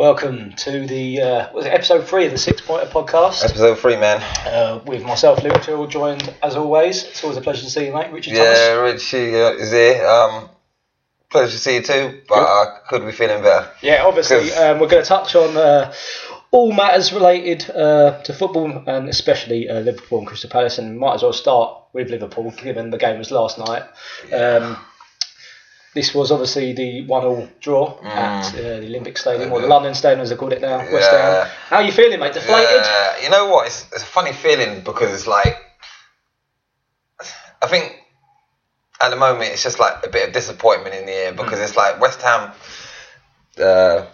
Welcome to the uh, was it episode three of the Six Pointer podcast Episode three, man. uh, with myself, Luke Tyrrell, joined as always. It's always a pleasure to see you, mate. Richard Yeah, Thomas. Richie uh, is here. Um, pleasure to see you too, but I could be feeling better. Yeah, obviously um, we're going to touch on uh, all matters related uh, to football and especially uh, Liverpool and Crystal Palace, and might as well start with Liverpool given the game was last night. Um, this was obviously the one-all draw at uh, the Olympic Stadium, or the London Stadium as they called it now, West Ham. How are you feeling, mate? Deflated? Yeah, you know what? It's, it's a funny feeling because it's like, I think at the moment it's just like a bit of disappointment in the air because it's like West Ham. Uh,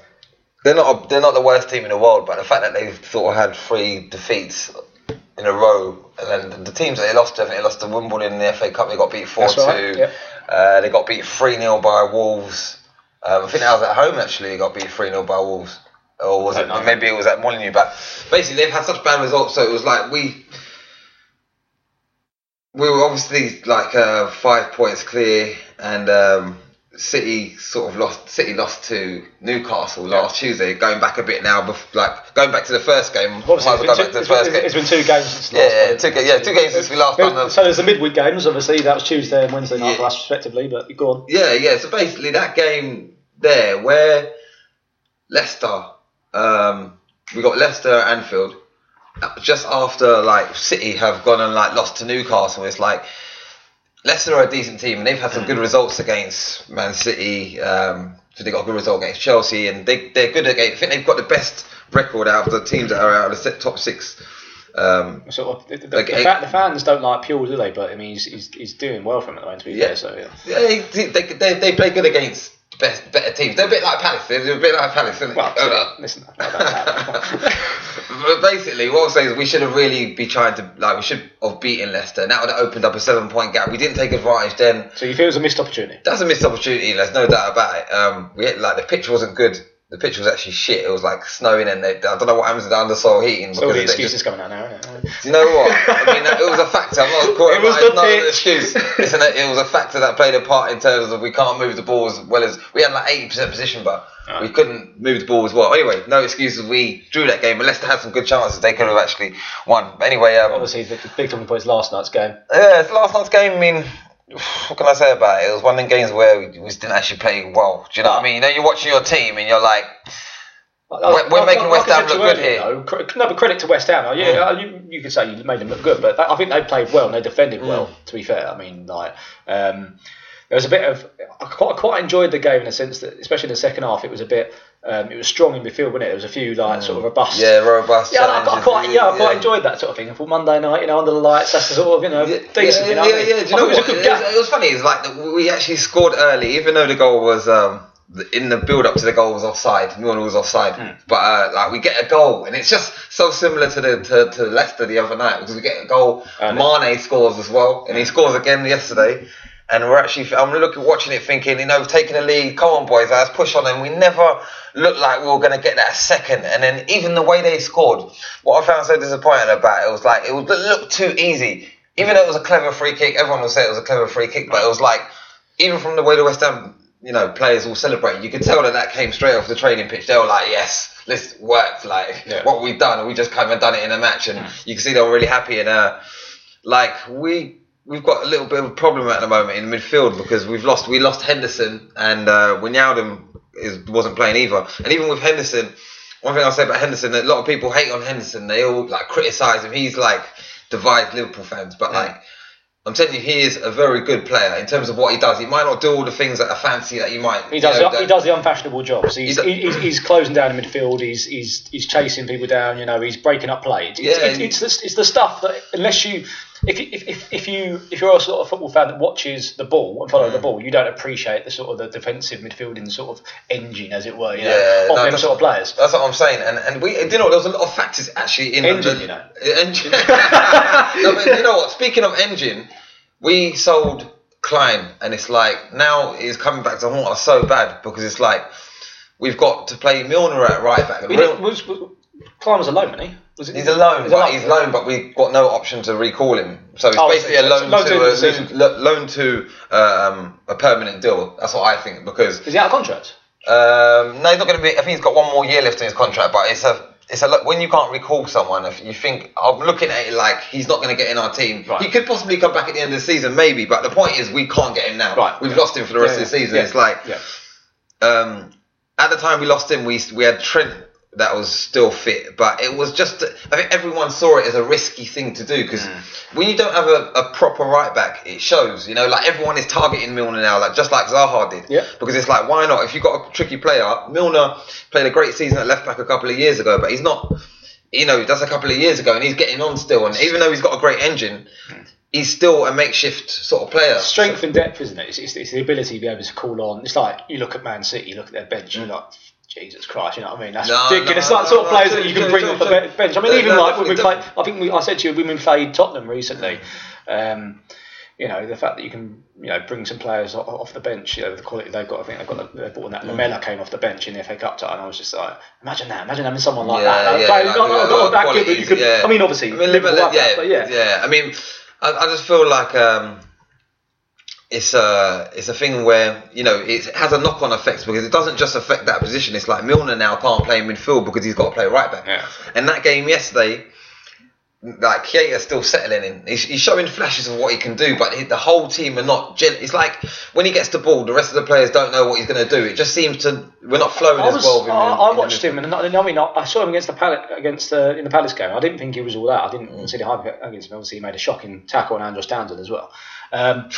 they're not a, they're not the worst team in the world, but the fact that they've sort of had three defeats in a row, and then the teams that they lost to, I think they lost to Wimbledon in the FA Cup. They got beat four That's right, two. yep. Uh, they got beat three 0 by Wolves. Um, I think that was at home actually. They got beat three 0 by Wolves, or was it? Know. Maybe it was at Molineux. But basically, they've had such bad results, so it was like we we were obviously like uh, five points clear, and um, City sort of lost. City lost to Newcastle last Tuesday. Going back a bit now, like going back to the first game. Obviously, it's been, two, it's been- first game. it's been two games since last Yeah, time. two, ga- yeah, two games since we last done the So there's the midweek games, obviously. That was Tuesday and Wednesday night Yeah. us, respectively. But go on. Yeah, yeah. So basically, that game there, where Leicester, um, we got Leicester Anfield, just after like City have gone and like lost to Newcastle. It's like Leicester are a decent team, and they've had some good results against Man City. Um, so they got a good result against Chelsea, and they they're good against. I think they've got the best record out of the teams that are out of the top six. Um, Sort of, the, the, Like, the, fa- the fans don't like Puel, do they? But I mean, he's, he's, he's doing well from it, though, to be Yeah. fair. So yeah. yeah, they, they, they, they play good against best better teams. They're a bit like Palace. They're a bit like Palace, isn't it? Well, Oh, listen. But basically, what I'm saying is we should have really be trying to like we should have beaten Leicester, and that would have opened up a seven point gap. We didn't take advantage then. so you feel it was a missed opportunity? That's a missed opportunity. There's no doubt about it. Um, we had, like the pitch wasn't good. The pitch was actually shit. It was like snowing, and they, I don't know what happens to the undersoil heating. So all the they excuses just- coming out now, isn't it? do you know what? I mean, it was a factor. I'm not calling It was it, the it's not an pitch. excuse. Listen, it was a factor that played a part in terms of we can't move the ball as well as we had like 80% position, but Right. we couldn't move the ball as well. Anyway, no excuses. We drew that game, but Leicester had some good chances. They could have actually won. But anyway, um, Obviously, the, the big talking point is last night's game. yeah, it's last night's game. I mean, what can I say about it? It was one of the games where we, we didn't actually play well. Do you know what I mean? You know, you're watching your team and you're like, We're- we're making West Ham look good here. Though, no, but credit to West Ham. Yeah, uh, you, you could say you made them look good, but I think they played well and they defended well. To be fair, I mean, like um, there was a bit of I quite, I quite enjoyed the game in the sense that, especially in the second half, it was a bit. Um, it was strong in midfield, wasn't it? There was a few like sort of robust. yeah, robust. Yeah, I, I quite, yeah, I quite enjoyed that sort of thing. I thought Monday night, you know, under the lights, that's the sort of, you know, Yeah, decent. yeah, you know, yeah, yeah. Do you know it was what? It was, it was funny. It's like we actually scored early, even though the goal was um, in the build up to the goal was offside. Milner was offside, Hmm. but uh, like we get a goal, and it's just so similar to the to, to Leicester the other night because we get a goal. Mane scores as well, and he scores again yesterday. And we're actually, I'm looking, watching it, thinking, you know, taking the lead. Come on, boys, let's push on. And we never looked like we were going to get that second. And then even the way they scored, what I found so disappointing about it was like it was, it looked too easy. Even though it was a clever free kick, everyone will say it was a clever free kick, but it was like even from the way the West Ham, you know, players all celebrate, you could tell that that came straight off the training pitch. They were like, yes, this worked. Like Yeah. what we've done, we just kind of done it in a match, and you can see they were really happy. And uh, like we we've got a little bit of a problem at the moment in midfield because we've lost we lost Henderson and uh, Wijnaldum is wasn't playing either. And even with Henderson, one thing I'll say about Henderson, a lot of people hate on Henderson. They all like criticise him. He's like divides Liverpool fans, but like. I'm telling you, he is a very good player in terms of what he does. He might not do all the things that are fancy that you might. He does. you know, the, he does the unfashionable jobs. He's, He he's, he's closing down the midfield. He's, he's he's chasing people down. You know, he's breaking up play. It's, Yeah, it's, and- it's, the, it's the stuff that unless you, if, you- if, if, if you if you're a sort of football fan that watches the ball and Mm. follow the ball, you don't appreciate the sort of the defensive midfielding sort of engine, as it were. You know, Yeah, of no, them sort of players. That's what I'm saying, and and we, you know, there was a lot of factors actually in Engine, the, you know. engine. no, you know what? Speaking of engine, we sold Klein, and it's like now he's coming back to haunt us so bad because it's like we've got to play Milner at right back. He did, was, was, Klein was alone, wasn't he? He's alone, He's but he's loan, but we've got no option to recall him. So it's Oh, basically so- a loan, loan to, a, lo- loan to um, a permanent deal. That's what I think because Is he out of contract? Um, no, he's not going to be. I think he's got one more year left in his contract, but it's a. It's a when you can't recall someone, if you think I'm looking at it like he's not going to get in our team. Right. He could possibly come back at the end of the season, maybe. But the point is, we can't get him now. Right. We've lost him for the rest Yeah, of the season. yeah, It's like yeah. um, at the time we lost him, we we had Trent that was still fit, but it was just I think everyone saw it as a risky thing to do because Mm. when you don't have a, a proper right back, it shows. You know, like everyone is targeting Milner now, like just like Zaha did. Yeah. Because it's like, why not? If you've got a tricky player, Milner played a great season at left back a couple of years ago, but he's not. You know, that's a couple of years ago, and he's getting on still. And even though he's got a great engine, he's still a makeshift sort of player. Strength and depth, isn't it? It's, it's, it's the ability to be able to call on. It's like you look at Man City, you look at their bench, and you're like, Jesus Christ, you know what I mean? That's No, ridiculous. no, like sort of players that you can bring off the bench. I mean, even like when we played, I think we, I said to you when we played Tottenham recently. Um, you know the fact that you can you know bring some players off the bench. You know the quality they've got. I think they've got they brought that Mm. Lamela came off the bench in the FA Cup title, and I was just like, imagine that. Imagine having someone like Yeah, that. Yeah, like, not, not, not that good, but you could. yeah. I mean, obviously, I mean, Liverpool Liverpool, yeah, that, but yeah. yeah. I mean, I, I just feel like um, it's a it's a thing where you know it has a knock on effect because it doesn't just affect that position. It's like Milner now can't play in midfield because he's got to play right back. Yeah. And that game yesterday. Like Keita's still settling in. He's, he's showing flashes of what he can do, but he, the whole team are not. Gen- it's like when he gets the ball, the rest of the players don't know what he's going to do. It just seems to we're not flowing I, as well. with him I, in- I in watched him, and I, I mean, I, I saw him against the Palace, against the in the Palace game. I didn't think he was all that. I didn't Mm. see the hype against him. Obviously, he made a shocking tackle on Andros Townsend as well. Um,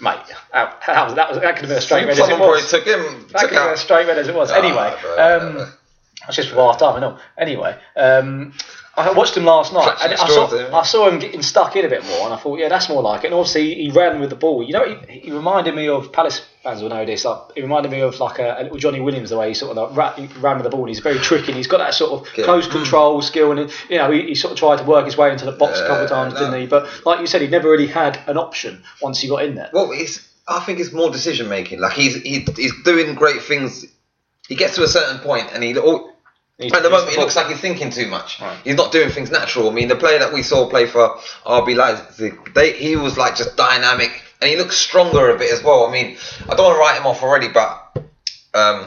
mate, that, was that was that could have been a straight red as it was. took him. That took could have been a straight red as it was. Ah, Anyway, bro. um, that's just for half time. I know. Anyway, um, I watched him last night, and I saw, straws, eh? I saw him getting stuck in a bit more, and I thought, yeah, that's more like it. And obviously, he ran with the ball. You know, he, he reminded me of Palace fans will know this. Like, he reminded me of like a, a little Johnny Williams the way he sort of like ra- he ran with the ball. And he's very tricky. And he's got that sort of Yeah. close control skill, and you know, he, he sort of tried to work his way into the box a couple of times, no. didn't he? But like you said, he never really had an option once he got in there. Well, it's. I think it's more decision making. Like he's he, he's doing great things. He gets to a certain point, and he all, He's- at the moment he looks like he's thinking too much. Right. He's not doing things natural. I mean, the player that we saw play for RB Leipzig, they he was like just dynamic, and he looks stronger a bit as well. I mean, I don't want to write him off already, but um,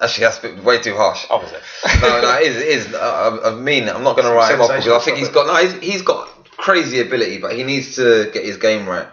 actually that's way too harsh. Opposite. no, no, it is. It is. Uh, I I mean, I'm not going to write him off because I think he's got. No, he's, he's got crazy ability, but he needs to get his game right.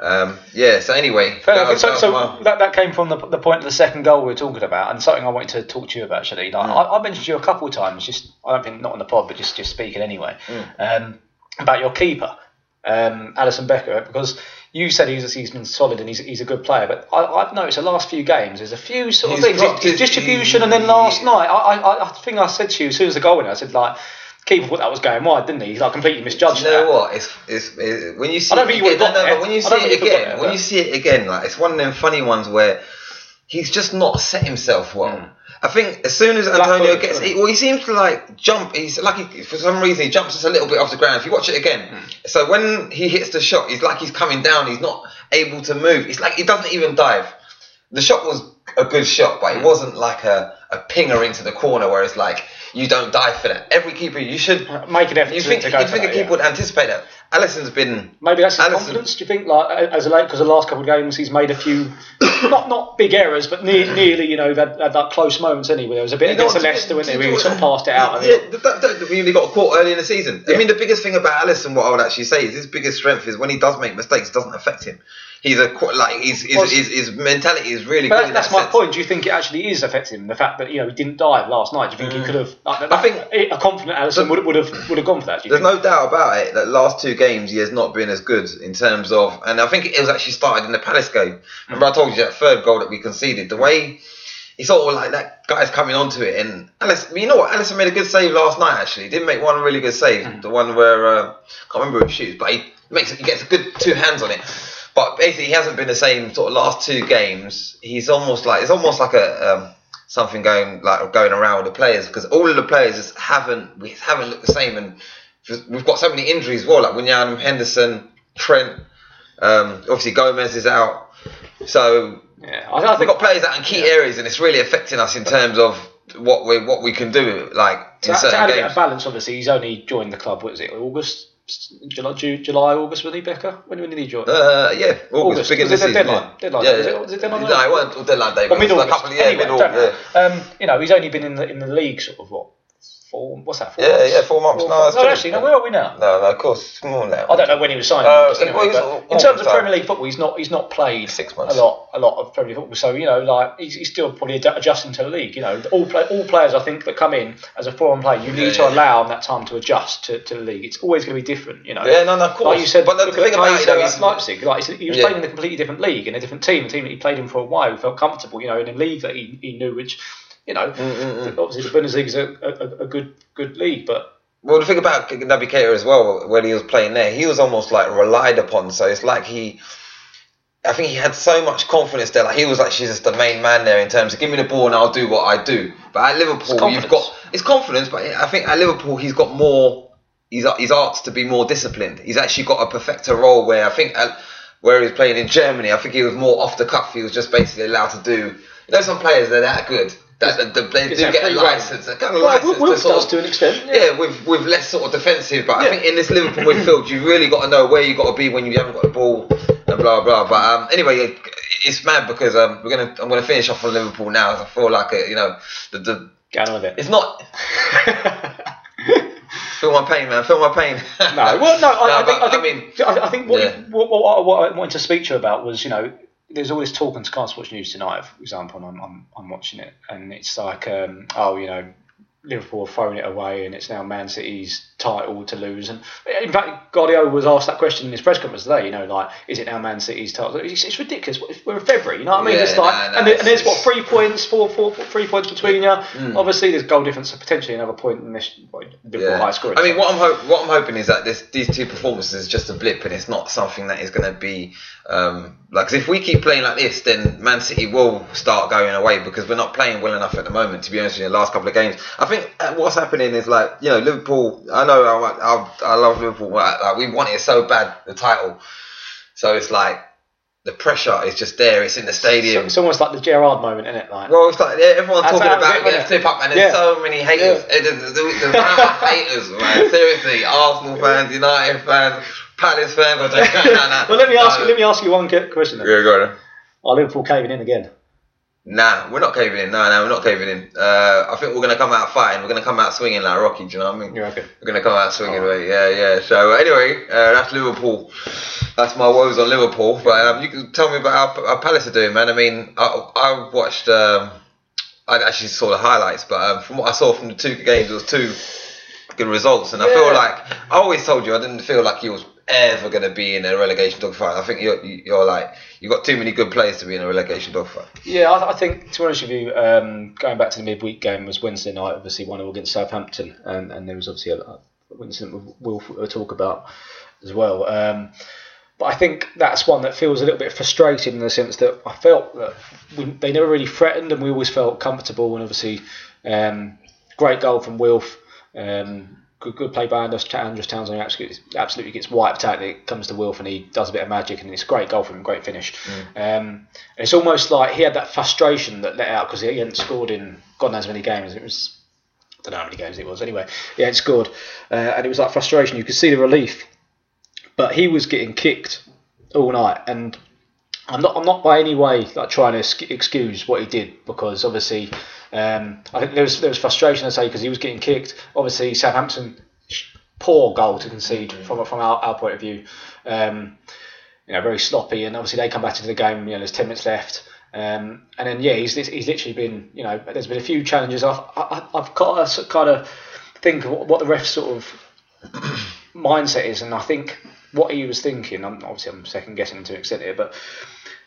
Um, yeah. So anyway, that So, that so that, that came from the, the point of the second goal we were talking about, and something I wanted to talk to you about actually. Like, Mm. I, I mentioned you a couple of times, just I don't think not on the pod, but just just speaking anyway, Mm. um, about your keeper, um, Alisson Becker, because you said he's he's been solid and he's, he's a good player, but I, I've noticed the last few games there's a few sort of He's things, his, his- distribution, and then last night I, I I think I said to you as soon as the goal went, I said like. Keeper thought that was going wide, didn't he? He's like completely misjudged Do you know that. what? It's, it's, it's when you see. I don't it think again, no, no, but when you see it think you could've got again, there, when but- you see it again, like it's one of them funny ones where he's just not set himself well. Hmm. I think as soon as Antonio gets, he? well, he seems to like jump. He's like he, for some reason he jumps just a little bit off the ground. If you watch it again, hmm. so when he hits the shot, he's like he's coming down. He's not able to move. It's like he doesn't even dive. The shot was a good shot, but it hmm. wasn't like a, a pinger into the corner where it's like you don't dive for that. Every keeper, you should Make an effort you think to you for think a keeper yeah. would anticipate that? Alisson's been Maybe that's his Alisson- confidence. Do you think, like as a late, because the last couple of games he's made a few, not not big errors, but near, nearly, you know, had, had that close moments anyway. There was a bit You against Leicester, wasn't there? Where sort of passed it out. Yeah, that, that, that, we only got caught early in the season. I mean, the biggest thing about Alisson, what I would actually say, is his biggest strength is when he does make mistakes, it doesn't affect him. He's a like his his, Well, his, his mentality is really But good. that's, that my sense. point. Do you think it actually is affecting him? The fact that you know he didn't dive last night. Do you think he mm. could have? Like, I think- a confident Alisson would would have would have gone for that. There's think? no doubt about it that last two games he has not been as good in terms of, and I think it was actually started in the Palace game. Remember, I told you that third goal that we conceded. The way he sort of like that guy's coming onto it, and Alice, you know what? Alisson made a good save last night. Actually, he did make one really good save, the one where uh, can't remember who he shoots, but he makes it, he gets a good two hands on it. But basically, he hasn't been the same sort of last two games. He's almost like it's almost like a um, something going like going around with the players because all of the players just haven't we haven't looked the same, and we've got so many injuries as well, like William Henderson, Trent. Um, obviously, Gomez is out, so Yeah, I, I we've got players out in key areas, and it's really affecting us in terms of what we what we can do, like to, in to certain add a bit of balance. Obviously, he's only joined the club. What is it? August. July, July, August, was he Becker? When, when did he join? Uh, yeah, August, August. beginning Was it season. deadline? yeah. Deadline. Yeah, Was it- was it deadline? No, it weren't deadline day. But mid August. couple of yeah, anyway, mid don't August. know. Um, you know, he's only been in the in the league sort of what? What's that? Four Yeah, months? yeah, four months. No, months. no actually, no. Where are we now? No, no, of course, it's more now. I don't know when he was signed. Uh, well, anyway, all- in terms of time. Premier League football, he's not he's not played Six months. a lot a lot of Premier League football. So you know, like he's, he's still probably ad- adjusting to the league. You know, all play, all players I think that come in as a foreign player, you need Yeah, to allow them that time to adjust to, to the league. It's always going to be different. You know. Yeah, no, no, of course. Like you said, but the thing about it, though, is Leipzig. Like he was Yeah. playing in a completely different league, in a different team, a team that he played in for a while, felt comfortable. You know, in a league that he, he knew, which you know, Mm, obviously the Bundesliga is a, a, a good good league, but Well, the thing about Naby Keita as well, when he was playing there, he was almost like relied upon. So it's like he, I think he had so much confidence there. Like he was like, she's just the main man there in terms of give me the ball and I'll do what I do. But at Liverpool, you've got it's confidence, but I think at Liverpool he's got more. He's he's asked to be more disciplined. He's actually got a perfecter role where I think at, where he was playing in Germany, I think he was more off the cuff. He was just basically allowed to do. You know, some players they're that good. That, they do get a license, a kind of Well, license sort does to an extent, yeah. yeah, with with less sort of defensive. But I think in this Liverpool midfield, you really got to know where you got to be when you haven't got the ball and blah blah. But um, anyway, it's mad because um, we're gonna I'm gonna finish off on Liverpool now. I feel like uh, you know the, the get on with it. it's not feel my pain, man. Feel my pain. No, well, no, I, I, but, think, I, think, mean, I, I think what, yeah. you- what, what, what I wanted to speak to you about was, you know, there's this talk on Sky Sports News tonight, for example, and I'm, I'm, I'm watching it, and it's like, um, oh, you know, Liverpool have thrown it away, and it's now Man City's title to lose. And in fact, Guardiola was asked that question in his press conference today. You know, like, is it now Man City's title? It's, it's ridiculous. We're in February. You know what I mean? Yeah, it's like, no, no, and, it's- and there's what three points, four, four, four, three points between you. Obviously, there's goal difference, so potentially another point in this Yeah. high scoring. I mean, what I'm hope, what I'm hoping is that this these two performances is just a blip, and it's not something that is going to be um, like. 'cause if we keep playing like this, then Man City will start going away because we're not playing well enough at the moment. To be honest, with you, the last couple of games, I think uh, what's happening is like you know Liverpool. I know I, I, I love Liverpool. Like, like, we want it so bad the title, so it's like the pressure is just there. It's in the stadium. It's almost like the Gerrard moment, isn't it? Like, Well, it's like yeah, everyone's That's talking about getting it? up, and there's Yeah. so many haters. Yeah. The, the, amount of haters, man. Seriously, Arsenal fans, United fans, Palace fans. I don't, no, no. well, let me ask no. you. Let me ask you one que- question. Then. Yeah, go on. Are Liverpool caving in again? Nah, we're not caving in. No, no, we're not caving in. Uh, I think we're gonna come out fighting. We're gonna come out swinging like Rocky. Do you know what I mean? You reckon? We're gonna come out swinging, Oh. mate. Yeah, yeah. So anyway, uh, that's Liverpool. That's my woes on Liverpool. But um, you can tell me about how, how Palace are doing, man. I mean, I, I watched. Um, I actually saw the highlights, but um, from what I saw from the two games, it was two good results. And I feel like I always told you I didn't feel like you was ever going to be in a relegation dogfight. I think you're you're like you've got too many good players to be in a relegation dogfight. Yeah, I, I think to be honest with you, um, going back to the midweek game was Wednesday night. Obviously, one against Southampton, and, and there was obviously a, a incident with Wilf we'll talk about as well. Um, but I think that's one that feels a little bit frustrating in the sense that I felt that we, they never really threatened, and we always felt comfortable. And obviously, um, great goal from Wilf. Um, good, good play by Andros, Andros Townsend. Absolutely, absolutely gets wiped out. It comes to Wilf and he does a bit of magic, and it's a great goal from him, great finish. Um, it's almost like he had that frustration that let out because he hadn't scored in God knows how many games. It was I don't know how many games it was. Anyway, he hadn't scored, uh, and it was like frustration. You could see the relief, but he was getting kicked all night, and I'm not. I'm not by any way like trying to excuse what he did because obviously, um, I think there was there was frustration I say because he was getting kicked. Obviously, Southampton poor goal to concede from from our, our point of view. Um, you know, very sloppy, and obviously they come back into the game. You know, there's ten minutes left. Um, and then yeah, he's he's literally been you know there's been a few challenges. I've I, I've got to kind of think what, what the ref's sort of mindset is, and I think what he was thinking. I'm obviously I'm second guessing to an extent here, but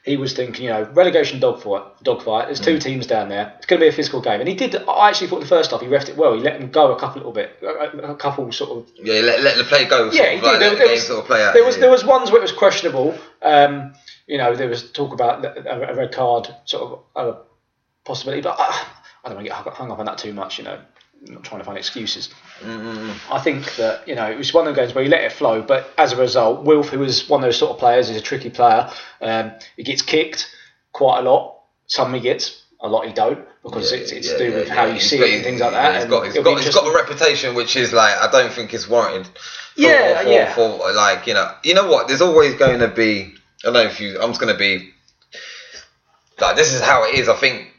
he was thinking, you know, relegation dogfight. Dogfight. There's two teams down there. It's going to be a physical game, and he did. I actually thought the first half he refed it well. He let them go a couple little bit, a, a couple sort of Yeah, let, let the play go. yeah, he did. like, There, there was, sort of play out. there was there was ones where it was questionable. Um, you know, there was talk about a, a red card sort of uh, possibility, but I, I don't want to get hung up on that too much. You know, not trying to find excuses. I think that you know it was one of the games where you let it flow, but as a result, Wilf, who was one of those sort of players, is a tricky player. Um, he gets kicked quite a lot. Some he gets, a lot he don't, because Yeah, it's, it's yeah, to do yeah, with how you see got- it and things like that. He's got, he's got, he's got a reputation which is like I don't think is warranted. Yeah, for, yeah. For like you know, you know what? There's always going to be. I don't know if you. I'm just going to be. Like this is how it is. I think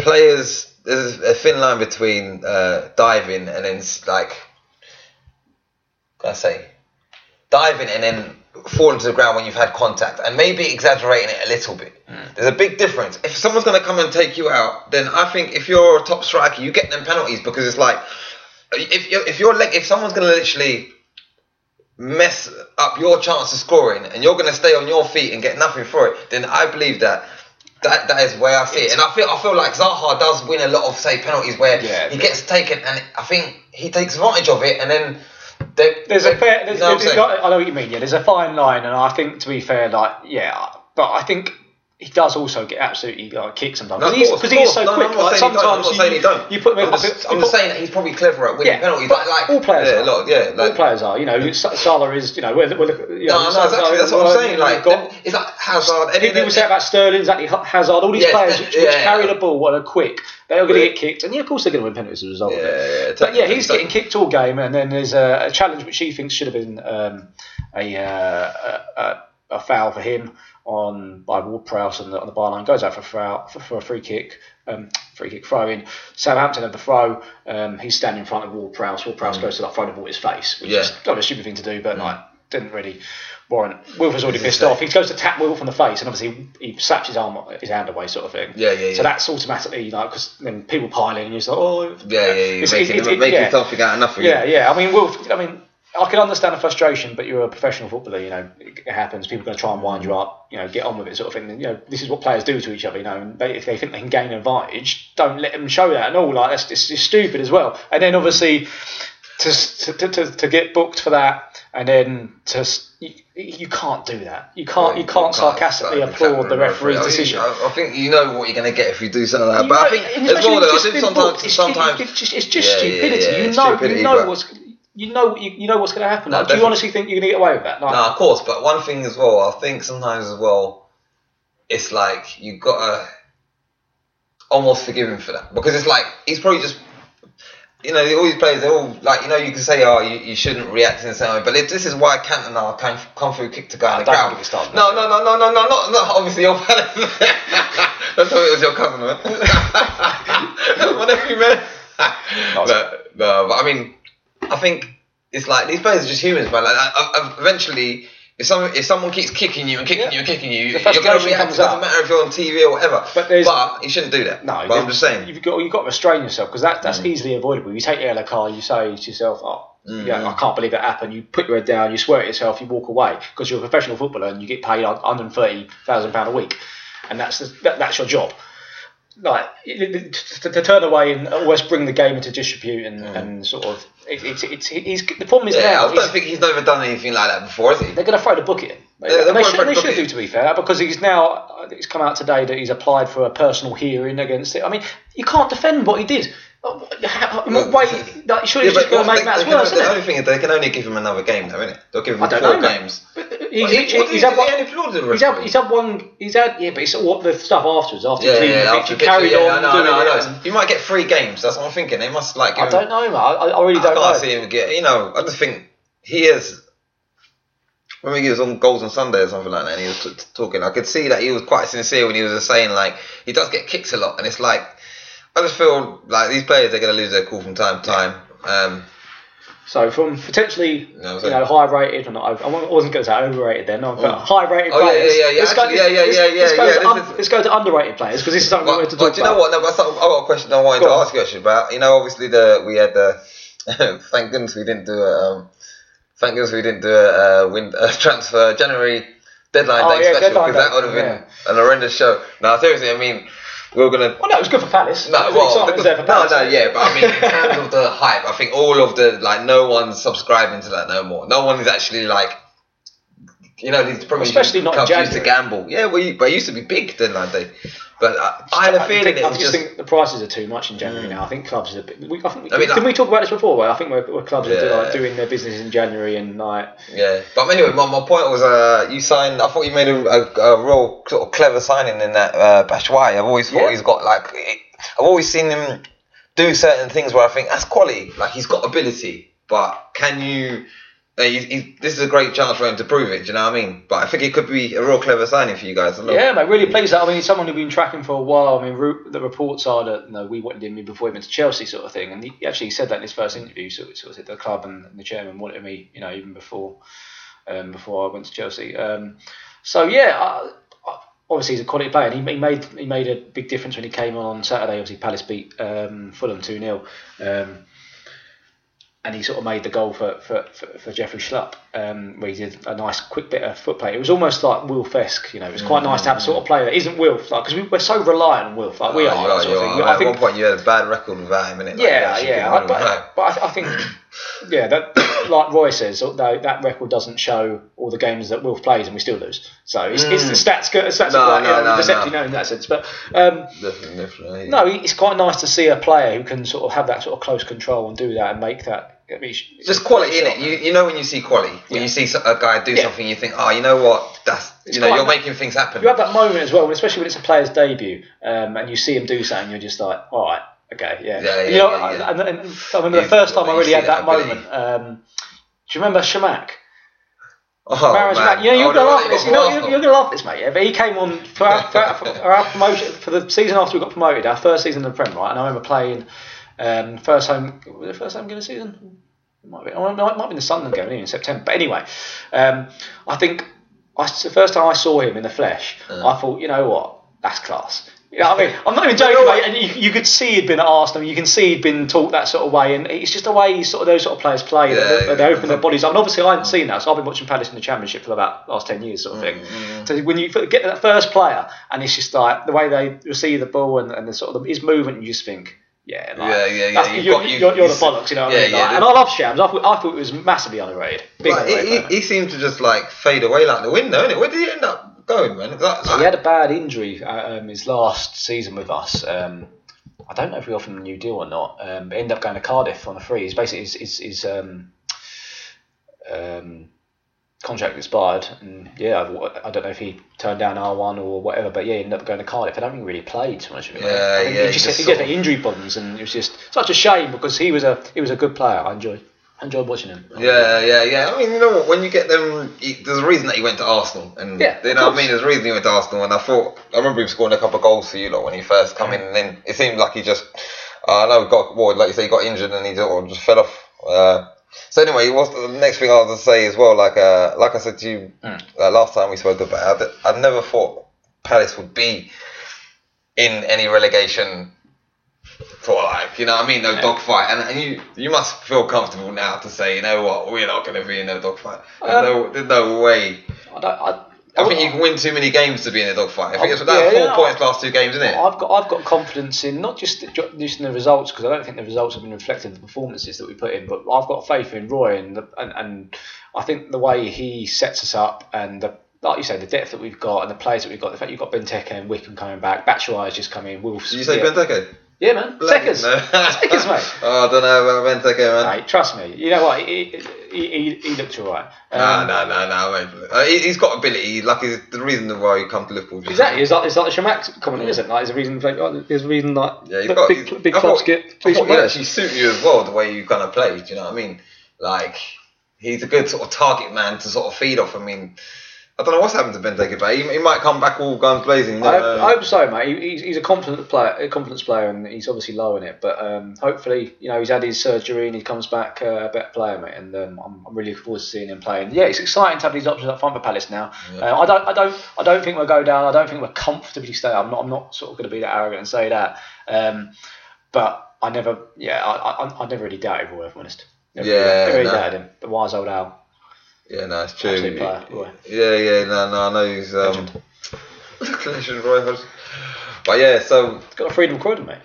players. There's a thin line between uh, diving and then like. Can I say? Diving and then falling to the ground when you've had contact, and maybe exaggerating it a little bit. There's a big difference. If someone's going to come and take you out, then I think if you're a top striker, you get them penalties because it's like if you're, if you're leg, if someone's going to literally mess up your chance of scoring and you're going to stay on your feet and get nothing for it, then I believe that. That, that is where I see it, and I feel I feel like Zaha does win a lot of say penalties where Yeah, he gets taken, and I think he takes advantage of it, and then they, There's they, a fair. There's, you know there's-? I know what you mean. Yeah, there's a fine line, and I think to be fair, like yeah, but I think he does also get absolutely like kicked sometimes No, because course, he's, he is course. so No, no, quick. I'm not like, saying he don't. I'm sometimes you, you put him. I'm just, I'm just saying that he's probably clever at winning Yeah, penalties. but Like, like all players yeah, are. lot, yeah. Like, all players are. You know, Salah is. You know, we're, we're, you know, no, no, exactly. That's what I'm saying. Like, got, it's like Hazard. any People say about Sterling, exactly Hazard, all these Yes, players which, which yeah. carry the ball and are quick, they are going to get kicked, and yeah, of course they're going to win penalties as a result Yeah, yeah, But yeah, he's getting kicked all game, and then there's a, challenge which he thinks should have been um, uh, a a foul for him on by Ward Prowse on the, on the byline. Goes out for a foul, for, for a free kick, um, free kick throw in. Southampton have the throw. Um, he's standing in front of Ward Prowse. Ward Prowse goes to like throw the ball at his face, which Mm. Yeah. is not a stupid thing to do, but like didn't really warrant. Wilf was already pissed off. He goes to tap Wilf on the face, and obviously he slaps his arm, his hand away, sort of thing. Yeah, yeah, So that's automatically like because then people piling, and you're like, oh, Yeah, yeah, yeah. It's- Making, it- it- making yeah. something out of nothing. Yeah, yeah. I mean, Wilf. I mean, I can understand the frustration, but you're a professional footballer. You know, it happens. People are going to try and wind you up. You know, get on with it, sort of thing. And, you know, this is what players do to each other. You know, and they, if they think they can gain an advantage, don't let them show that at all. Like that's it's, it's stupid as well. And then obviously to, to, to, to get booked for that, and then to you, you can't do that. You can't you can't sarcastically like, applaud the referee's decision. I, I think you know what you're going to get if you do something like that. You But I think as well, I it's think just sometimes, booked, sometimes it's just, it's just Yeah, yeah, stupidity. yeah, you it's know, stupidity, you know what's you know you, you know what's going to happen. No, Like, do you honestly think you're going to get away with that? Like, No, of course, but one thing as well, I think sometimes as well, it's like you gotta almost forgive him for that because it's like he's probably just. You know, all these players, they're all like, you know, you can say, oh, you, you shouldn't react in the same way, but it, this is why Cantona can come through, kick to guy on the ground. No, no, no, no, no, no, not, not obviously your palace. I thought it was your cousin, man. My nephew, man. no, no, but I mean, I think it's like these players are just humans, man. Like, I, eventually, if someone if someone keeps kicking you and kicking Yeah. you and kicking you, you're going to react. It doesn't out. matter if you're on TV or whatever. But there's- you shouldn't do that. No, but I'm just saying. you've got you've got to restrain yourself because that, Mm. that's easily avoidable. You take the yellow card, you say to yourself, "Oh, Mm-hmm. yeah, I can't believe that happened." You put your head down, you swear at yourself, you walk away because you're a professional footballer and you get paid one hundred thirty thousand pound a week, and that's the, that, that's your job. Like to, to, to turn away and always bring the game into disrepute and, and sort of it, it's it's he's, the problem is Mm. Yeah, now I don't think he's never done anything like that before, has he? they're going to throw the book at him. Yeah, they're they should, they should do, to be fair, because he's now, it's come out today that he's applied for a personal hearing against it. I mean, you can't defend what he did. Uh, how- In? Like, surely Yeah, just going to make matters they can- worse, the isn't only it? thing is they can only give him another game, though, innit? They'll give him I don't four know, games. He's, What, he's, he- what he's, did had one, He only applauded the he's, had, referee. he's had one. He's had yeah, but it's what the stuff afterwards after Yeah, cleaning yeah, the pitch. after He carried yeah, on I I know, I know. and- You might get three games. That's what I'm thinking. They must like. I don't know, man. I, I really I don't I can't know. see him get. You know, I just think he is. When he was on goals on Sunday or something like that, and he was t- t- talking, I could see that he was quite sincere when he was saying like he does get kicks a lot, and it's like I just feel like these players they're going to lose their cool from time to time. Um, So from potentially, No, you know, high rated, or not, I wasn't going to say overrated then, no, but high rated Oh, players. yeah, yeah, yeah, Let's go, yeah, yeah, let's- yeah, let's go yeah, to un- is- let's go to underrated players because this is something we But, wanted to but talk do you know what? No, but I've got a question I wanted Go to on. ask you actually about. You know, obviously the we had the. thank goodness we didn't do a. Um, thank goodness we didn't do a, uh win, a transfer January deadline Oh, day yeah, special because that would have been yeah. an horrendous show. No, seriously, I mean, we were gonna. Well, no, it was good for Palace. No, well, the- there for no, Palace. no, yeah, but I mean, in terms of the hype, I think all of the like, no one's subscribing to that no more. No one is actually like, you know, these Premier Especially not clubs used to gamble. Yeah, we, but used to be big deadline day. But I, I had a I feeling think, it I was just just. think the prices are too much in January now. I think clubs are. a bit- We, I think, I mean, didn't like- we talk about this before? Where I think where, where clubs are Yeah. like, doing their business in January and like Yeah, but anyway, my, my point was, uh, you signed. I thought you made a, a, a real sort of clever signing in that uh, Batshuayi. I've always thought Yeah. he's got like, I've always seen him do certain things where I think that's quality. Like he's got ability. but can you? Uh, he- he- this is a great chance for him to prove it. Do you know what I mean? But I think it could be a real clever signing for you guys. Yeah, mate, really pleased. that. I mean, he's someone who's been tracking for a while. I mean, the reports are that you know, we wanted him before he went to Chelsea, sort of thing. And he actually said that in his first interview. Of, sort of said the club and, the chairman wanted me, you know, even before um, before I went to Chelsea. Um, so yeah, I, obviously he's a quality player. And he, he made he made a big difference when he came on on Saturday. Obviously, Palace beat um, Fulham two 0 um, and he sort of made the goal for for, for, for Jeffrey Schlupp, um, where he did a nice quick bit of foot play. It was almost like Wilf-esque, you know. It was quite nice to have a sort of player that isn't Wilf, like because we, we're so reliant on Wilf, like we Oh, are. sort of are. I At think one point, you had a bad record without him, innit? Like, yeah, yeah, I, but, but I, I think, yeah, that like Roy says, although that record doesn't show all the games that Wilf plays and we still lose. So it's, it's the stats, go- stats No, are quite, no, you no, deceptive, no. in that sense. But um, Definitely, definitely. no, it's quite nice to see a player who can sort of have that sort of close control and do that and make that. I mean, just quality in it. You you know when you see quality, when Yeah. you see a guy do Yeah. something, you think, oh, you know what? That's It's you know you're making things happen. You have that moment as well, especially when it's a player's debut, um, and you see him do something, you're just like, all right, okay, yeah. Yeah, yeah, you know, yeah, yeah. And, and, and I remember the first time I really had that that, moment. Um, do you remember Chamakh? oh man, know, you're Oh, gonna no, laugh at this. You know, you're, you're gonna laugh at this, mate. Yeah, but he came on for our, for our, for our promotion for the season after we got promoted, our first season in the Prem, right? And I remember playing um, first home. Was it first home game of the season? It might be. Oh, it might, be the Sunderland game in September. But anyway, um, I think I, the first time I saw him in the flesh, I thought, you know what, that's class. You know what I mean? I'm not even joking. And you, you could see he'd been at Arsenal. You can see he'd been taught that sort of way, and it's just the way sort of those sort of players play. Yeah, they, they yeah. open their bodies up. And obviously, I hadn't seen that, so I've been watching Palace in the Championship for about the last ten years, sort of thing. Mm, So when you get that first player, and it's just like the way they receive the ball and, and the sort of his movement, you just think. Yeah, like, Yeah, yeah, yeah, you've You're, got- you- you're, you're you the bollocks, you know what yeah, I mean? yeah, Like, the- and I love Shams. I thought, I thought it was massively underrated. Big Like, underrated he, he, he seemed to just like fade away like the wind, though, innit? Where did he end up going, man? Like, So he had a bad injury uh, um, his last season with us. Um, I don't know if we offered him a new deal or not. Um, but ended up going to Cardiff on a free. He's basically his, his, his um, um, contract expired, and yeah, I, I don't know if he turned down R one or whatever. But yeah, he ended up going to Cardiff. I don't think really played too much of it. Yeah, I think yeah, He he just, just he just had injury problems, and it was just such a shame because he was a he was a good player. I enjoyed I enjoyed watching him. Yeah, yeah, yeah. I mean, you know what? When you get them, he, there's a reason that he went to Arsenal, and Yeah, you know what I mean. There's a reason he went to Arsenal, and I thought I remember him scoring a couple of goals for you lot when he first come in, and then it seemed like he just, uh, I know, he got well, like you say, he got injured, and he of just fell off. Uh, so anyway, what's the next thing I was to say as well? Like, uh, like I said to you Hmm. uh, last time we spoke about, it, I never thought Palace would be in any relegation for life. you know what I mean, no dogfight. And, and you you must feel comfortable now to say, you know what, we're not going to be in no dogfight. There's, Um, no, there's no way. I don't. I, I think you can win too many games to be in a dogfight. I think it's that yeah, four yeah. points last two games, isn't it? I've got I've got confidence in not just the, just in the results because I don't think the results have been reflected in the performances that we put in, but I've got faith in Roy and the, and, and I think the way he sets us up and the like you say the depth that we've got and the players that we've got the fact you've got Benteke and Wickham coming back, Batshuayi's just come in, Wolves. Did you say yeah. Benteke? Yeah, man, seconds, No. seconds, mate. oh, I don't know I about Benteke, man. Mate, trust me. You know what? He he, he, he looked alright. Nah, Um, nah, nah, mate. Uh, he, he's got ability. Like, he's the reason why he come to Liverpool. Exactly, it's like it's like the Chamakh comment, isn't it? Like, there's a reason. Like, there's a reason like Yeah, he's got big, he's- big I clubs thought- get I thought he'd actually suit you as well the way you kind of play. Do you know what I mean? Like he's a good sort of target man to sort of feed off. I mean, I don't know what's happened to Benteke, but he, he might come back all guns blazing. I, uh, I hope so, mate. He- He's, he's a confident player, a confidence player, and he's obviously low in it. But um, hopefully, you know, he's had his surgery and he comes back uh, a better player, mate. And um, I'm, I'm really looking forward to seeing him playing. Yeah, it's exciting to have these options up front for Palace now. Uh, I don't, I don't, I don't think we'll go down. I don't think we'll comfortably stay. I'm not, I'm not sort of going to be that arrogant and say that. Um, but I never, yeah, I, I, I never really doubted Roy, if I'm honest. Never Yeah, really, never really no. doubted him. The wise old Al, yeah, no, it's true. absolute player, Roy. Yeah, yeah, no, no, I know he's um, Legend. legend, Roy Hodgson. But yeah, so He's got a freedom Croydon, mate.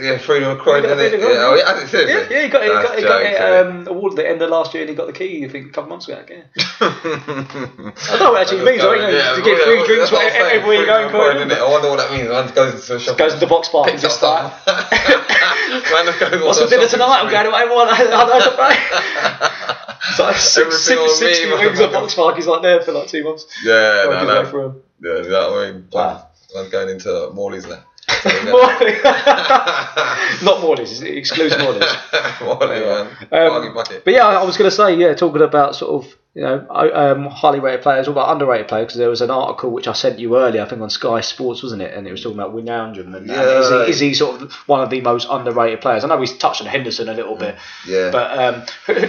yeah, freedom of Croydon, got isn't it? freedom Yeah, oh, yeah. Yeah, yeah, he got, he got, he got isn't um, awarded at the end of last year, and he got the key. I think a couple months ago. Yeah. I don't know what it actually means. I think Yeah, you get yeah, free well, drinks that's what I'm everywhere you go Croydon. I wonder what that means. Man goes into a shop. Goes into the box park and just like, something. Man just goes what's for dinner tonight? I'm going to everyone. I know, right? It's like six, six, 60 wings motherfucker. box park. He's like there for like two months. Yeah, Working no, no. Yeah, you I mean? Wow. I'm going into Morley's now. So we're gonna- Morley. Not Morley's. It excludes Morley's. Morley, man. Um. But yeah, I was going to say, yeah, talking about sort of, you know, um, highly rated players, all about underrated players, because there was an article which I sent you earlier, I think on Sky Sports, wasn't it? And it was talking about Wijnaldum. And, and is, Yeah. he, is he sort of one of the most underrated players? I know we touched on Henderson a little bit, Yeah. but um,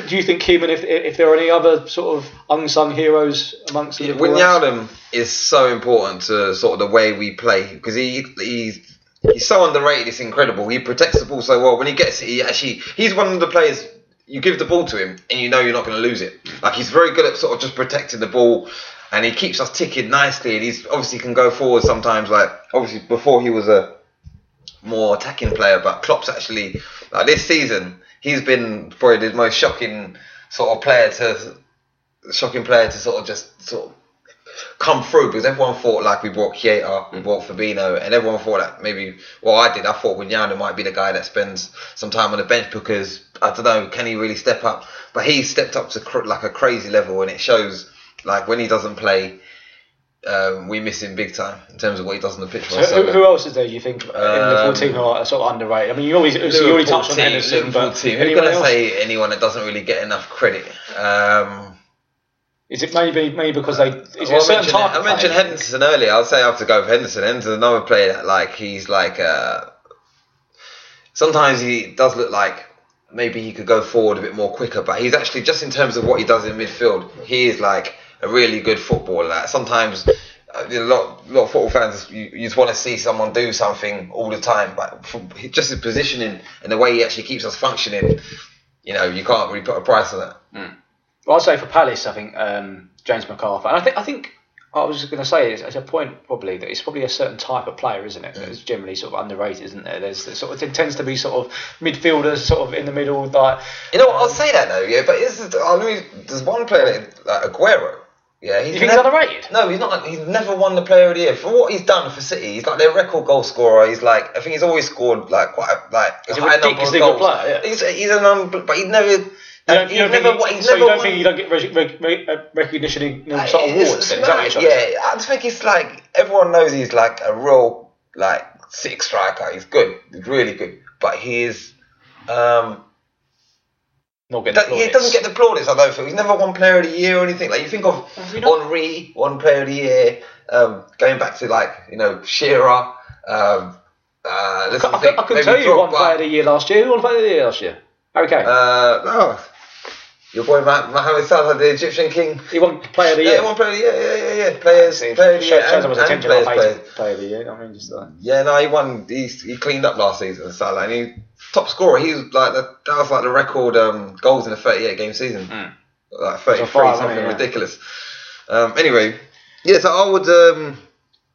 do you think Keeman, if, if there are any other sort of unsung heroes amongst the ranks? Wijnaldum is so important to sort of the way we play because he he's he's so underrated. It's incredible. He protects the ball so well. When he gets it, he actually he's one of the players. You give the ball to him and you know you're not going to lose it. Like he's very good at sort of just protecting the ball, and he keeps us ticking nicely. And he's obviously can go forward sometimes. Like obviously before he was a more attacking player, but Klopp's actually like this season he's been probably the most shocking sort of player to shocking player to sort of just sort of come through because everyone thought like we brought Keita, we brought Fabinho, and everyone thought that maybe well I did I thought Wijnaldum might be the guy that spends some time on the bench because I don't know can he really step up but he stepped up to cr- like a crazy level and it shows like when he doesn't play um, we miss him big time in terms of what he does on the pitch So who, who else is there? You think in the Um, full team who are sort of underrated? I mean, you always you already touched on Henderson, but team. Who's going to say anyone that doesn't really get enough credit? Um, Is it maybe maybe because they is it Well, a I certain mentioned, type? I mentioned player? Henderson earlier. I'll say I have to go with Henderson. Henderson's another player that like he's like uh, sometimes he does look like maybe he could go forward a bit more quicker, but he's actually just in terms of what he does in midfield, he is like a really good footballer. Sometimes uh, a lot, a lot of football fans you, you just want to see someone do something all the time, but just his positioning and the way he actually keeps us functioning, you know, you can't really put a price on that. Well, I'd say for Palace, I think um, James McArthur. And I think I think I was just going to say as a point probably that it's probably a certain type of player, isn't it? That's generally sort of underrated, isn't there? There's sort of it tends to be sort of midfielders, sort of in the middle, like You know what? I'll say that though, yeah. But is, I mean, there's one player like Aguero. Yeah, he's think he's underrated. No, he's not. He's never won the Player of the Year for what he's done for City. He's like their record goal scorer. He's like, I think he's always scored like quite a, like He's a high number of goals. player, yeah. He's he's an um, but he's never. You don't, you don't think never, he- so you don't won- think you don't get rec- rec- rec- uh, recognition in you know, sort of awards? Then, no, what you're trying to say? yeah, I just think it's like everyone knows he's like a real like six striker. He's good. He's really good. But he is. Um, Not getting That, he doesn't get the plaudits, I don't think He's never won Player of the Year or anything. Like you think of? Henri, one Player of the Year. Um, going back to like you know Shearer. Um, uh, let's I, could- think, I could tell you one player of the year last year. Who won player of the year last year? Okay, Uh, no, your boy Mohamed Salah, the Egyptian king. he won player of the Yeah, year. he won Player of the Year. Yeah, yeah, yeah. Players, See, Player of the Year, and, and players, players. to player of the year. I mean, just uh, Yeah, no, he won. He, he cleaned up last season, Salah, and he top scorer. He was like the, that was like the record um, goals in a 38 game season, like 33, fire, wasn't something? Yeah. ridiculous. Um, anyway, yeah, so I would, um,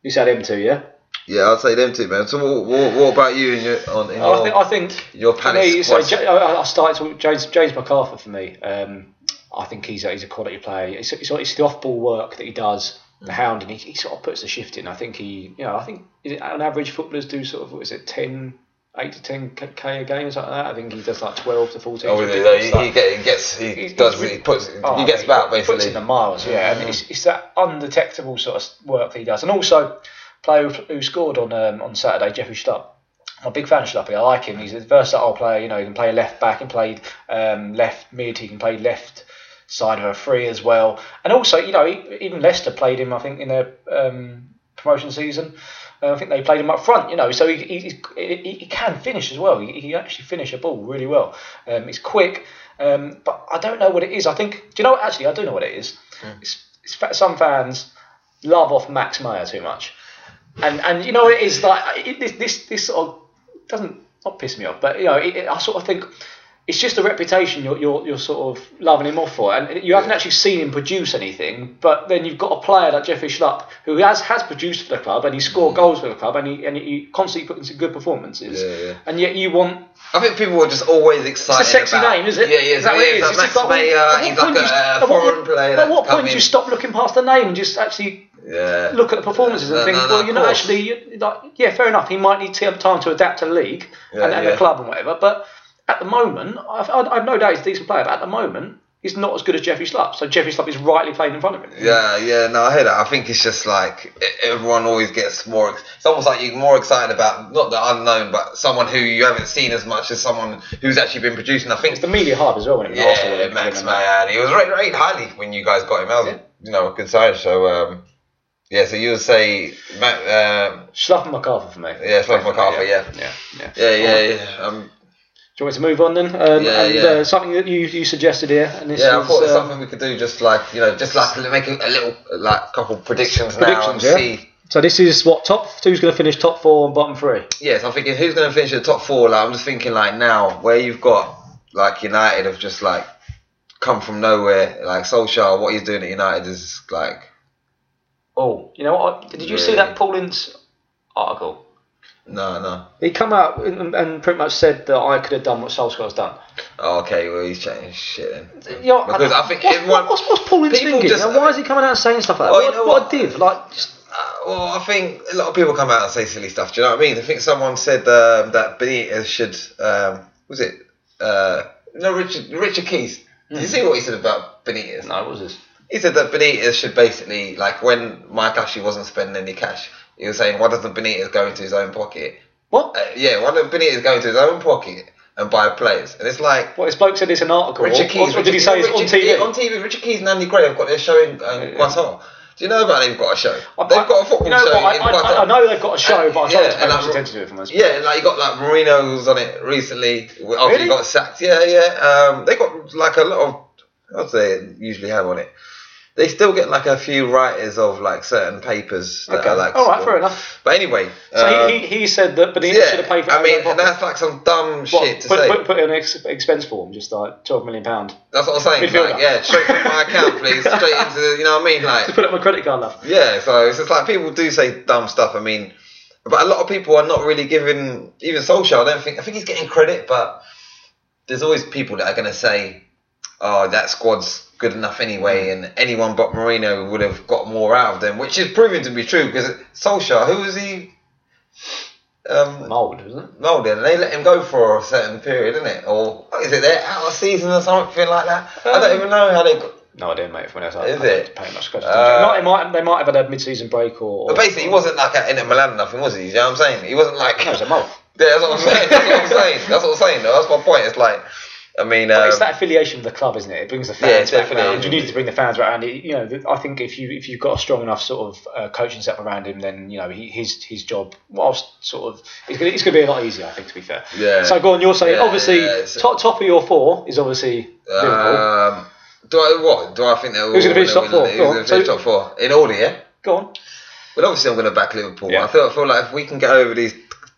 you said him too, yeah. Yeah, I'd say them two, man. So what, what, what about you and your on in I think, I think your Palace me, so? J- I started to James James McArthur for me. Um, I think he's a, he's a quality player. It's, it's, it's the off ball work that he does, the hound, and he, he sort of puts the shift in. I think he, you know, I think on average footballers do sort of what is it 10, 8 to ten k k a game or something like that. I think he does like twelve to fourteen. Oh, really? He, he, gets, he He's- does, he's he puts, Oh, he gets about Puts in the miles, yeah. And it's, it's that undetectable sort of work that he does, and also player who scored on um, on Saturday, Jeffrey Schlupp. I'm a big fan of Schluppy. I like him. He's a versatile player. You know, he can play left back, he can play um, left mid, he can play left side of a free as well. And also, you know, he, even Leicester played him. I think in their um, promotion season. Uh, I think they played him up front, you know, so he, he, he, he can finish as well. He, he can actually finish a ball really well. Um, he's quick, um, but I don't know what it is. I think, do you know what? Actually, I do know what it is. It's, it's, some fans love off Max Meyer too much. And and you know it is like it, this this this sort of doesn't not piss me off, but you know it, it- I sort of think it's just a reputation you're, you're you're sort of loving him off for, and you haven't actually seen him produce anything. But then you've got a player like Jeffrey Schlupp who has has produced for the club and he scored mm. goals for the club and he and he constantly puts in good performances. Yeah, yeah. And yet you want I think people were just always excited. it's a sexy about, name, is it? Yeah, yeah. Is that what it is? It's Max just like, Meyer, at what he's like you- a, foreign player. At what point do you stop looking past the name and just actually Yeah. look at the performances and No, think, no, no, well, you're not actually like, yeah, fair enough. He might need time to adapt to the league Yeah, and, and the club and whatever. But at the moment, I've, I've no doubt he's a decent player. But at the moment, he's not as good as Jeffrey Schlupp. So Jeffrey Schlupp is rightly playing in front of him. Yeah, yeah, no, I hear that. I think it's just like everyone always gets more. It's almost like you're more excited about not the unknown, but someone who you haven't seen as much as someone who's actually been producing. I think It's the media hype as well when it Arsenal. Yeah, Max it- he was rated, rated highly when you guys got him. That was, Yeah. you know, a good sign. So, um, yeah, so you would say, Matt, um, Schlupp and McArthur for me. yeah, Schlupp McArthur, yeah. Yeah, yeah. Yeah, yeah, yeah. Um, Do you want me to move on then? Um, Yeah, and yeah. Uh, something that you, you suggested here, and this yeah, I is, thought it's uh, something we could do, just like you know, just like make a, a little, like, couple predictions, now and yeah? see. So this is what top who's going to finish top four and bottom three. Yes, I'm thinking who's going to finish the top four. Like, I'm just thinking like now where you've got like United have just like come from nowhere. Like Solskjaer, what he's doing at United is like Oh, you know what? Did you see that Paul Ince article? no, no. He come out and, and pretty much said that I could have done what Solskjaer's done. Oh, okay, well he's changing shit. Then. You know, Because I think what's, everyone- what's, what's Paul Ince thinking? just- You know, why is he coming out and saying stuff like that? Well, you what, know what what? a div! Like, just, Uh, well, I think a lot of people come out and say silly stuff. Do you know what I mean? I think someone said um, that Benitez should. Um, was it? Uh, no, Richard Richard Keys. Did you see what he said about Benitez? no, what was this? He said that Benitez should basically, like, when Mike Ashley wasn't spending any cash, he was saying, why doesn't Benitez go into his own pocket? What? Uh, yeah, why doesn't Benitez go into his own pocket and buy players? And it's like, What? This bloke said this in an article. Richard Keys. or did he say it's on TV? yeah, on TV. Richard Keys and Andy Gray have got their show in um, Qatar. Do you know about they've got a show? I- They've got a football you know show what, in I, I, Qatar. I know they've got a show, And- but I yeah, tried to pay and much like- attention to it from us. Yeah, and like you got like Mourinho's on it recently after Really? he got sacked. Yeah, yeah. Um, they got like a lot of. I'd say they usually have on it. They still get like a few writers of like certain papers that Okay. are like. All right, fair enough. But anyway, So um, he, he, he said that Benitez yeah, should have paid for I mean, and that's like some dumb pocket. shit to put, say. Put, put in an ex- expense form, just like twelve million pound. that's what I'm saying. Like, yeah, straight from my account, please. Straight into the, you know what I mean? Like, To put on my credit card, love. Yeah, so it's just like people do say dumb stuff. I mean, but a lot of people are not really giving even Solskjaer. I don't think I think he's getting credit, but there's always people that are going to say, "Oh, that squad's good enough anyway," and anyone but Mourinho would have got more out of them, which is proving to be true because Solskjaer, who was he? Um, Molde, isn't it? Molded, and they let him go for a certain period, isn't it? Or what is it? They're out of season or something like that. I don't even know how they. Got, No idea, mate. From else, Is I it? Pay much credit. Uh, they might they might have had a mid-season break or. but basically, he wasn't like at Inter Milan or nothing, was he? You know what I'm saying? He wasn't like. No, it's a Molde. Yeah, that's what I'm saying. That's what I'm saying. That's what I'm saying. Though. That's my point. It's like, I mean, um, it's that affiliation with the club, isn't it? It brings the Yeah, fans back definitely. around. You need to bring the fans around. You know, I think if you if you've got a strong enough sort of uh, coaching setup around him, then you know he, his his job, whilst sort of, it's going it's to be a lot easier. I think to be fair. Yeah. So go on. You're saying Yeah, obviously yeah, top top of your four is obviously Liverpool. um, do I what? Do I think they're Who's gonna finish top four? Who's Go on. going to finish So- top four in order? Yeah. Go on. But obviously, I'm going to back Liverpool. Yeah. I feel I feel like if we can get over these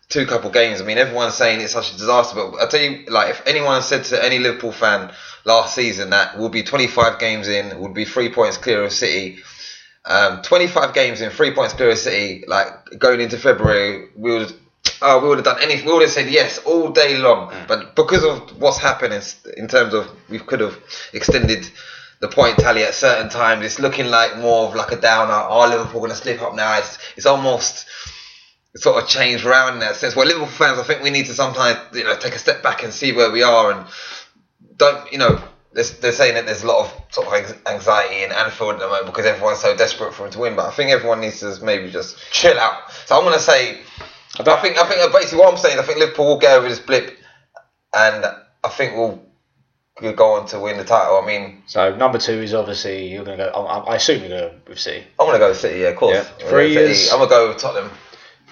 two couple games, I mean, everyone's saying it's such a disaster. But I tell you, like, if anyone said to any Liverpool fan last season that we'll be 25 games in, would be three points clear of City. Um, 25 games in, three points clear of City. Like going into February, we would. Oh, we would have done anything. We would have said yes all day long. But because of what's happened in, in terms of we could have extended the point tally at certain times, it's looking like more of like a downer. Oh, Liverpool going to slip up now. It's it's almost sort of changed around in that sense. Well, Liverpool fans, I think we need to sometimes you know take a step back and see where we are and don't you know. They're, they're saying that there's a lot of sort of anxiety in Anfield at the moment because everyone's so desperate for him to win. But I think everyone needs to maybe just chill out. So I'm going to say, I think I think basically what I'm saying, I think Liverpool will get over this blip, and I think we'll, go on to win the title. I mean, So number two is obviously you're going to go. I, I assume you're going to with City. I'm going to go with City. Yeah, of course. Yeah. I'm gonna go Three is- I'm going to go with Tottenham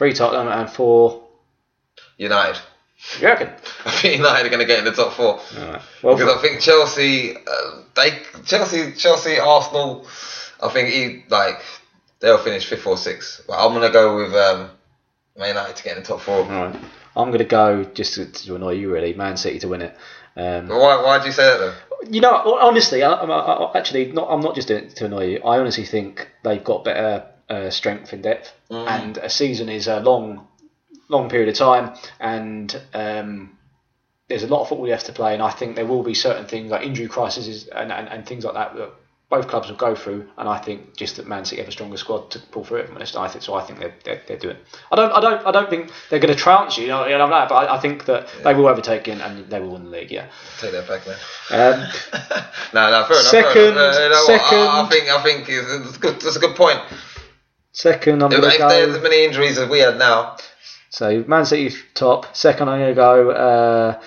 Three Tottenham and four. United. You reckon? I think United are going to get in the top four. Well, because I think Chelsea, uh, they Chelsea, Chelsea, Arsenal. I think he like they'll finish fifth or sixth. But I'm gonna go with um, Man United to get in the top four. Alright. I'm going to go just to, to annoy you, really. Man City to win it. Um, why? Why do you say that though? You know, honestly, I, I, actually, not, I'm not just doing it to annoy you. I honestly think they've got better uh, strength and depth, Mm. and a season is a long, long period of time, and um, there's a lot of football left to play. And I think there will be certain things like injury crises and, and, and things like that that both clubs will go through, and I think just that Man City have a stronger squad to pull through it. From honest, I think so. I think they're, they're, they're doing. I don't I don't I don't think they're going to trounce you. You know, you know that, but I, I think that they will overtake and, and they will win the league. Yeah. Take that back, man. Um, no, no, fair enough. Second- fair enough. Uh, you know what, I, I second- think I think it's, it's good. That's a good point. Second, I'm going to if go. as many injuries as we had now, So Man City top. Second, I'm going to go. Uh,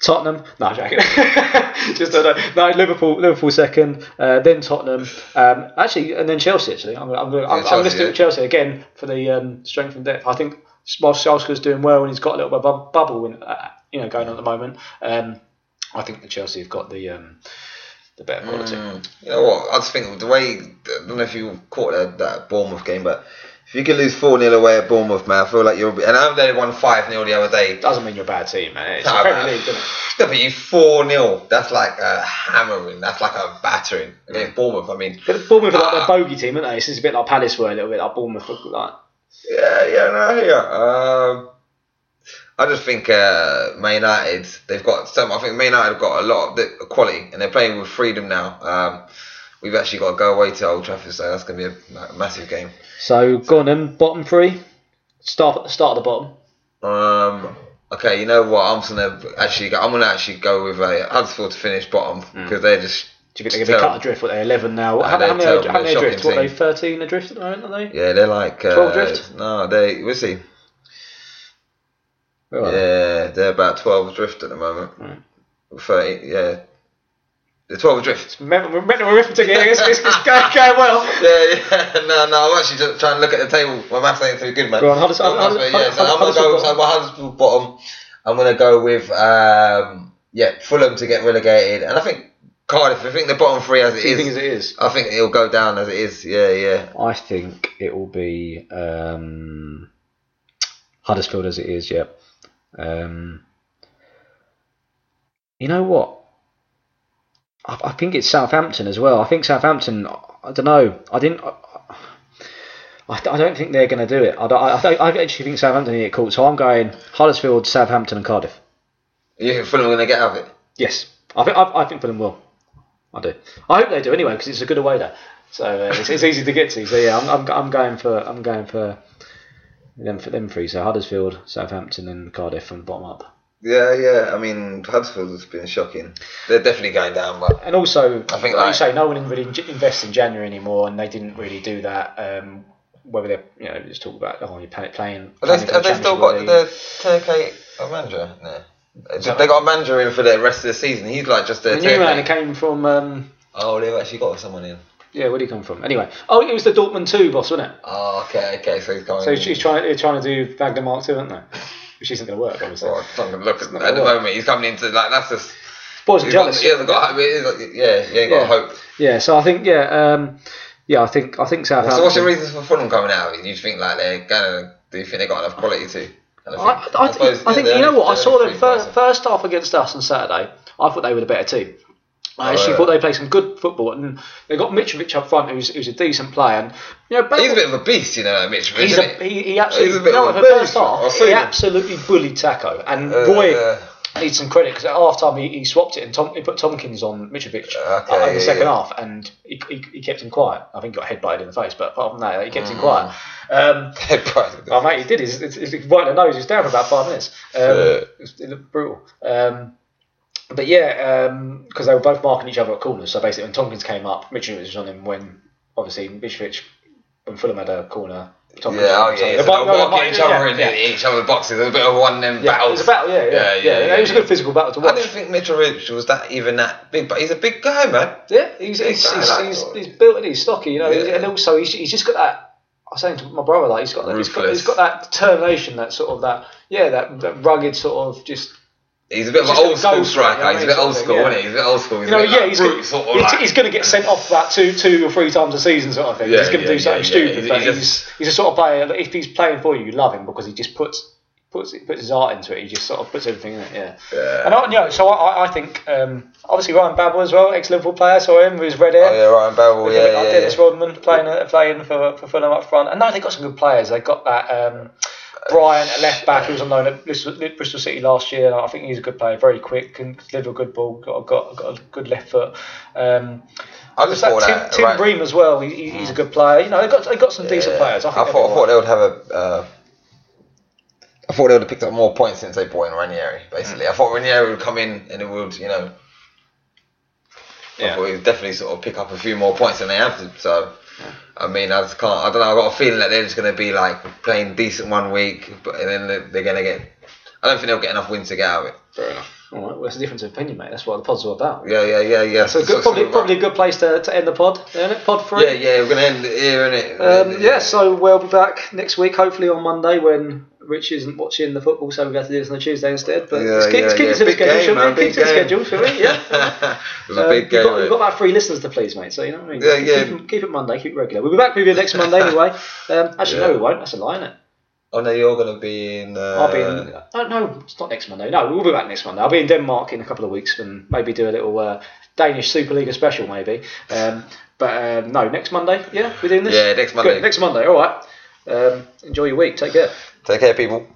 Tottenham. No, I'm joking. Just uh, no, Liverpool. Liverpool second, uh, then Tottenham. Um, actually, and then Chelsea. Actually, I'm, I'm, I'm, I'm Chelsea, listing yeah. Chelsea again for the um, strength and depth. I think whilst Solskjaer's doing well and he's got a little bit of bubble, in, uh, you know, going on at the moment. Um, I think the Chelsea have got the um, the better quality. you know what? I just think the way I don't know if you caught that, that Bournemouth game, but if you can lose four 0 away at Bournemouth, man, I feel like you're. And I know they won five 0 the other day. Doesn't mean you're a bad team, man. It's the Premier. League, isn't it? No, but you four 0 That's like a hammering. That's like a battering against Bournemouth. I mean, But Bournemouth are like their bogey team, aren't they? This is a bit like Palace were a little bit like Bournemouth. Like Yeah, yeah, no, yeah. Um, I just think uh, Man United, they've got some. I think Man United have got a lot of the quality, and they're playing with freedom now. Um, we've actually got to go away to Old Trafford, so that's going to be a, massive game. So go on then, bottom three. Start at the start of the bottom. Um, okay, you know what? I'm gonna actually. Go, I'm gonna actually go with uh, Huddersfield to finish bottom because they're just. Do you think they're to be cut adrift? What they're eleven now? Nah, how, how many? terrible. How many adrift? What are they? Thirteen adrift at the moment, aren't they? Yeah, they're like. Uh, 12 drift? No, they. We'll see. Yeah, they're about 12 drift at the moment. Right. 30, yeah. They're 12 adrift. Mental mental arithmetic here. It's, it's, it's going, going well. Yeah, yeah, no, no, I'm actually just trying to look at the table. My maths ain't too good, man. Go on, Huddersfield- Huddersfield- yeah, so I'm going to go, so my Huddersfield bottom, I'm going to go with, um, yeah, Fulham to get relegated. And I think Cardiff, I think the bottom three as it Do you think is, as it is? I think it'll go down as it is. Yeah, yeah. I think it will be um, Huddersfield as it is. Yep. Um, you know what? I, I think it's Southampton as well. I think Southampton. I don't know. I didn't. I, I, I don't think they're going to do it. I, I, actually think Southampton need it caught. So I'm going Huddersfield, Southampton, and Cardiff. You think Fulham are going to get out of it? Yes, I think I, I think Fulham will. I do. I hope they do anyway because it's a good away there. So uh, it's, it's easy to get to. So yeah, I'm, I'm, I'm going for I'm going for them for them three. So Huddersfield, Southampton, and Cardiff from bottom up. Yeah, yeah. I mean, Huddersfield has been shocking. They're definitely going down, but And also, I think, like, you say, no one really invests in January anymore, and they didn't really do that. Um, whether they're you know just talk about oh you're playing. playing have they, have the they still got League. the 10k manager? No. They got a manager in for the rest of the season. He's like just The a new man 10K. came from um, Oh, they've actually got someone in. Yeah where did he come from? Anyway, oh it was the Dortmund two boss, wasn't it? Oh, okay, okay. So he's going. So he's, he's trying he's trying to do Wagner Mark two, isn't they? Which isn't going to work, obviously. Oh, I'm gonna look at, not at the work. moment. He's coming into like that's just. Boys are He's got, jealous. he hasn't got. got- Yeah, he ain't got Yeah. hope. Yeah, so I think yeah, um, yeah, I think I think Southampton. So what's the reasons for Fulham coming out? Do you think like they're gonna? Do you think they got enough quality to? kind of I, thing? I, suppose, think, I think they're you know what I saw them first, first half against us on Saturday. I thought they were the better team. I actually yeah. thought they played some good football, and they got Mitrovic up front, who's, who's a decent player. And you know, He's a bit of a beast, you know, Mitch. He's a, he? he, absolutely He's a bit no, of a beast. half, he him. absolutely bullied Sakho, and Uh, Roy needs some credit because at half time he, he swapped it and Tom, he put Tomkins on Mitrovic Uh, Okay, uh, in the second yeah. half, and he, he, he kept him quiet. I think he got headbutted in the face, but apart from that, he kept Mm. him quiet. Um, Oh mate, he did. He's, it's, it's right in the nose. He was down for about five minutes. Um, it, was, it looked brutal. Um, but yeah, um, because they were both marking each other at corners. So basically, when Tomkins came up, Mitrovic was on him. When obviously Mitrovic, when Fulham had a corner, Tomkins Yeah, oh was yeah, on him. So no, no, each other in yeah. each other's boxes. A bit of one them Yeah, battles. it was a battle. Yeah, yeah, Yeah, yeah. it was a good physical battle to I didn't think Mitrovic was that even that big, but he's a big guy, man. Yeah, he's he's, guy, he's, he's, oh, he's built and he's stocky, you know, and also he's, he's just got that. I was saying to my brother, like he's got that, he's got, he's got that determination, that sort of that, yeah, that, that rugged sort of just He's a bit of an old school ghost, you know striker. what He's a bit old school, thing, isn't he? He's a bit old school. He's You know, yeah, like he's, good, sort of he's, like. he's going to get sent off about two, two or three times a season, sort of thing. Yeah, he's going to yeah, do something yeah, stupid, yeah. He- but he's, just- he's a sort of player. that If he's playing for you, you love him because he just puts puts puts his heart into it. He just sort of puts everything in it. Yeah. Yeah. And I, you know, so I, I think um, obviously Ryan Babel as well, ex Liverpool player. Saw him with his red hair. Oh yeah, Ryan. Like Yeah, yeah, Dennis yeah. Rodman playing uh, playing for, for Fulham up front. And no, they've got some good players. They've got that um, Bryan at left back who was loan at Bristol, City last year. I think he's a good player, very quick, can deliver a good ball, got got, got a good left foot. Um, I just That thought Tim, that. Tim right, Ream as well. He, he- he's a good player. You know, they've got they got some decent players. I, I, thought, I thought be they would have a. Uh, I thought they would have picked up more points since they brought in Ranieri. Basically, I thought Ranieri would come in and it would, you know, I Yeah. thought he would definitely sort of pick up a few more points than they have to. So, I mean, I just can't. I don't know. I've got a feeling that they're just going to be like playing decent one week, but and then they're, they're going to get. I don't think they'll get enough wins to get out of it. Fair enough. All right, well, it's a difference of opinion, mate. That's what the pod's all about. Yeah, yeah, yeah, yeah. So good, probably probably a good place to, to end the pod, isn't it? Pod three. Yeah, yeah. We're going to end it here, innit? Um, yeah, so we'll be back next week, hopefully on Monday when Rich isn't watching the football, so we have got to do this on a Tuesday instead. But Yeah, keep, yeah, keep yeah. to the Big schedule, game, shall we? Keep to the game. schedule, shall we? Yeah. it was a Um, big you've, got, you've got about three listeners to please, mate. So you know what I mean. Yeah, keep, yeah. Keep, it- keep it Monday, keep it regular. We'll be back with you next Monday anyway. Um, actually, no, we won't. That's a lie, isn't it? Oh no, you're going to be in. Uh, I'll be in. Oh, no, it's not next Monday. No, we'll be back next Monday. I'll be in Denmark in a couple of weeks and maybe do a little uh, Danish Superliga special, maybe. Um, but um, no, next Monday. Yeah, we're doing this. Yeah, next Monday. Good, next Monday. All right. Um, enjoy your week. Take care. Take care, people.